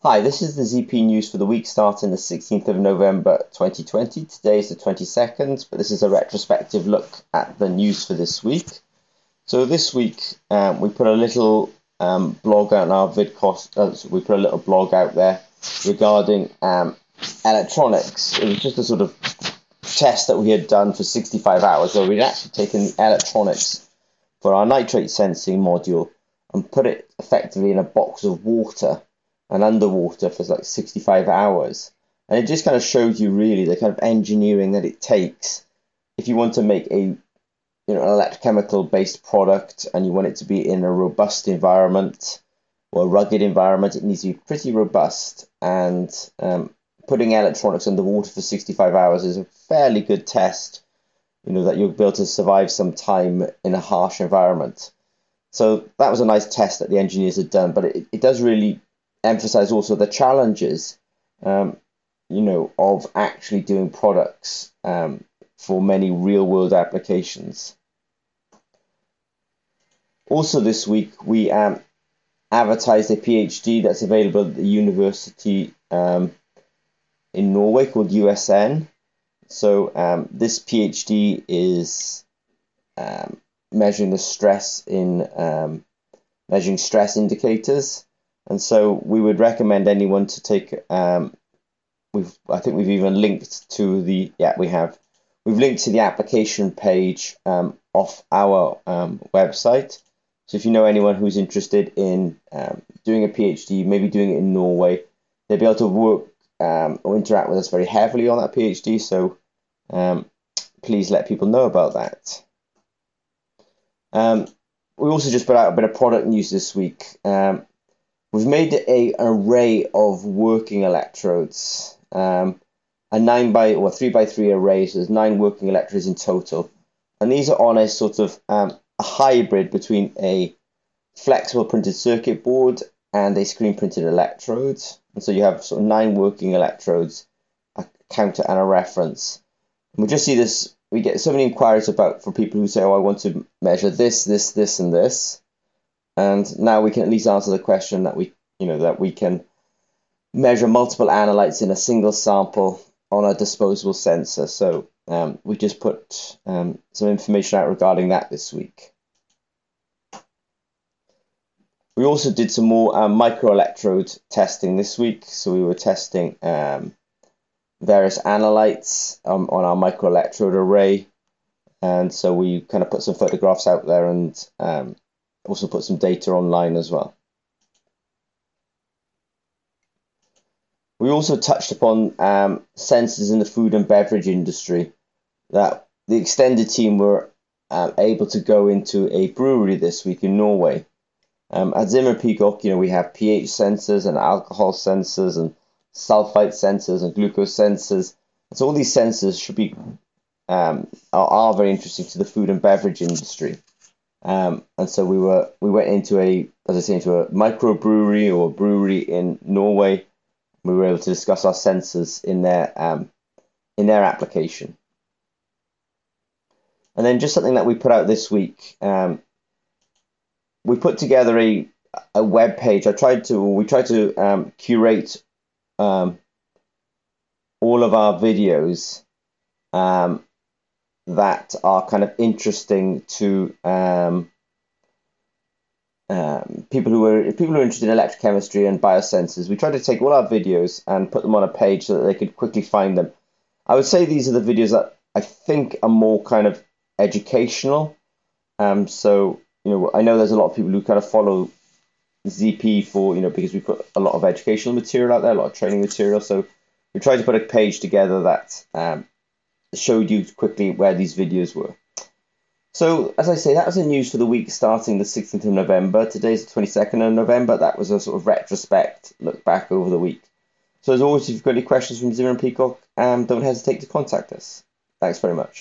Hi, this is the ZP news for the week starting the 16th of November 2020. Today is the 22nd, but this is a retrospective look at the news for this week. So this week um, we put a little um, blog out on our vidcast. Uh, so we put a little blog out there regarding um, electronics. It was just a sort of test that we had done for 65 hours, where we'd actually taken the electronics for our nitrate sensing module and put it effectively in a box of water and underwater for like 65 hours. And it just kind of shows you really the kind of engineering that it takes if you want to make a you know an electrochemical based product and you want it to be in a robust environment or a rugged environment, it needs to be pretty robust. And um, putting electronics underwater for 65 hours is a fairly good test. You know that you'll be able to survive some time in a harsh environment. So that was a nice test that the engineers had done, but it, it does really emphasize also the challenges, um, you know, of actually doing products um, for many real world applications. Also, this week we um, advertised a PhD that's available at the university um, in Norway called USN. So, um, this PhD is um, measuring the stress in measuring stress indicators and so we would recommend anyone to take. Um, we've I think we've even linked to the yeah we have we've linked to the application page um, off our um, website. So if you know anyone who's interested in um, doing a PhD, maybe doing it in Norway, they'll be able to work um, or interact with us very heavily on that PhD. So um, please let people know about that. Um, we also just put out a bit of product news this week. We've made a, an array of working electrodes, um, a nine by or three by three array. So there's nine working electrodes in total, and these are on a sort of um, a hybrid between a flexible printed circuit board and a screen printed electrode. And so you have sort of nine working electrodes, a counter and a reference. And we just see this. We get so many inquiries about for people who say, "Oh, I want to measure this, this, this, and this." And now we can at least answer the question that we, you know, that we can measure multiple analytes in a single sample on a disposable sensor. So um, we just put um, some information out regarding that this week. We also did some more um, microelectrode testing this week. So we were testing um, various analytes on our microelectrode array. And so we kind of put some photographs out there and um, also put some data online as well. We also touched upon um, sensors in the food and beverage industry. That the extended team were um, able to go into a brewery this week in Norway. Um, at Zimmer Peacock, you know, we have pH sensors and alcohol sensors and sulfite sensors and glucose sensors. So all these sensors should be um, are, are very interesting to the food and beverage industry. Um, and so we were we went into a as I say into a microbrewery or brewery in Norway. We were able to discuss our sensors in their um, in their application. And then just something that we put out this week. Um, we put together a a web page. I tried to we tried to um, curate um, all of our videos um, that are kind of interesting to um, um, people who are people who are interested in electrochemistry and biosensors. We tried to take all our videos and put them on a page so that they could quickly find them. I would say these are the videos that I think are more kind of educational. Um, so you know, I know there's a lot of people who kind of follow ZP for you know because we put a lot of educational material out there, a lot of training material. So we tried to put a page together that um, showed you quickly where these videos were. So, as I say, that was the news for the week starting the 16th of November. Today's the 22nd of November. That was a sort of retrospect, look back over the week. So, as always, if you've got any questions from Zimmer and Peacock, um, don't hesitate to contact us. Thanks very much.